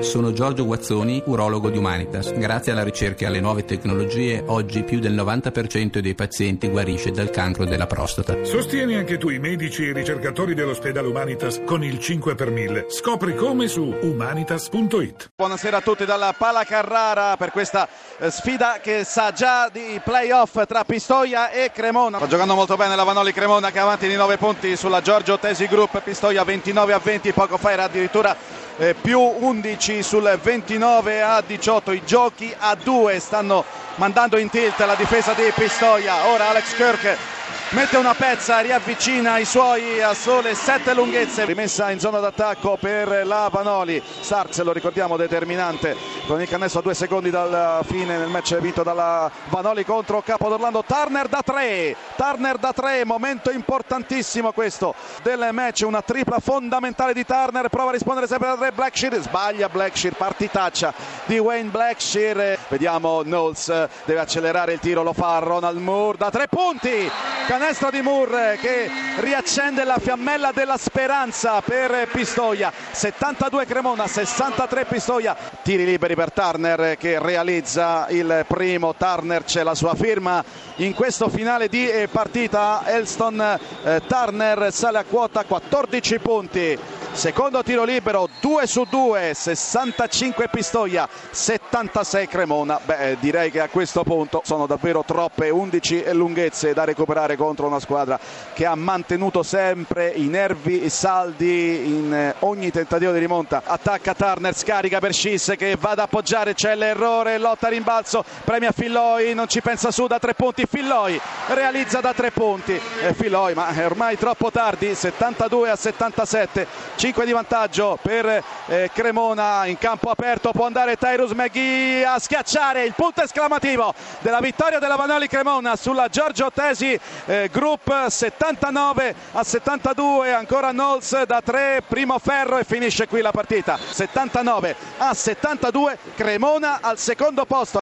Sono Giorgio Guazzoni, urologo di Humanitas. Grazie alla ricerca e alle nuove tecnologie, oggi più del 90% dei pazienti guarisce dal cancro della prostata. Sostieni anche tu i medici e i ricercatori dell'ospedale Humanitas con il 5 per 1000. Scopri come su humanitas.it. Buonasera a tutti dalla Pala Carrara per questa eh, sfida che sa già di playoff tra Pistoia e Cremona. Sta giocando molto bene la Vanoli Cremona che è avanti di 9 punti sulla Giorgio Tesi Group. Pistoia 29 a 20, poco fa era addirittura eh, più 11 sul 29 a 18 i giochi a 2 stanno mandando in tilt la difesa di Pistoia. Ora Alex Kirk mette una pezza, riavvicina i suoi a sole sette lunghezze, rimessa in zona d'attacco per la Panoli, Sarz lo ricordiamo determinante. Con il canestro a due secondi dalla fine nel match vinto dalla Vanoli contro Capodorlando, Turner da tre, Turner da tre, momento importantissimo questo del match, una tripla fondamentale di Turner, prova a rispondere sempre da tre, Blackshear, sbaglia Blackshear, partitaccia di Wayne Blackshear, vediamo Knowles deve accelerare il tiro, lo fa Ronald Moore da tre punti, canestro di Moore che riaccende la fiammella della speranza per Pistoia. 72 Cremona 63 Pistoia. Tiri liberi per Turner che realizza il primo. Turner c'è la sua firma. In questo finale di partita Elston eh, Turner sale a quota 14 punti secondo tiro libero 2 su 2 65 Pistoia 76 Cremona. Beh direi che a questo punto sono davvero troppe 11 lunghezze da recuperare contro una squadra che ha mantenuto sempre i nervi saldi in ogni tentativo di rimonta. Attacca Turner, scarica per Sciss che va ad appoggiare, c'è l'errore, lotta rimbalzo, premia Filloi, non ci pensa su da tre punti, Filloi realizza da tre punti, eh, Filloi ma è ormai troppo tardi, 72 a 77, 5 di vantaggio per eh, Cremona. In campo aperto, può andare Tyrus McGee a schiacciare il punto esclamativo della vittoria della Vanoli Cremona sulla Giorgio Tesi eh, Group 79 a 72 ancora Knowles da 3 primo ferro e finisce qui la partita. 79 a 72 Cremona al secondo posto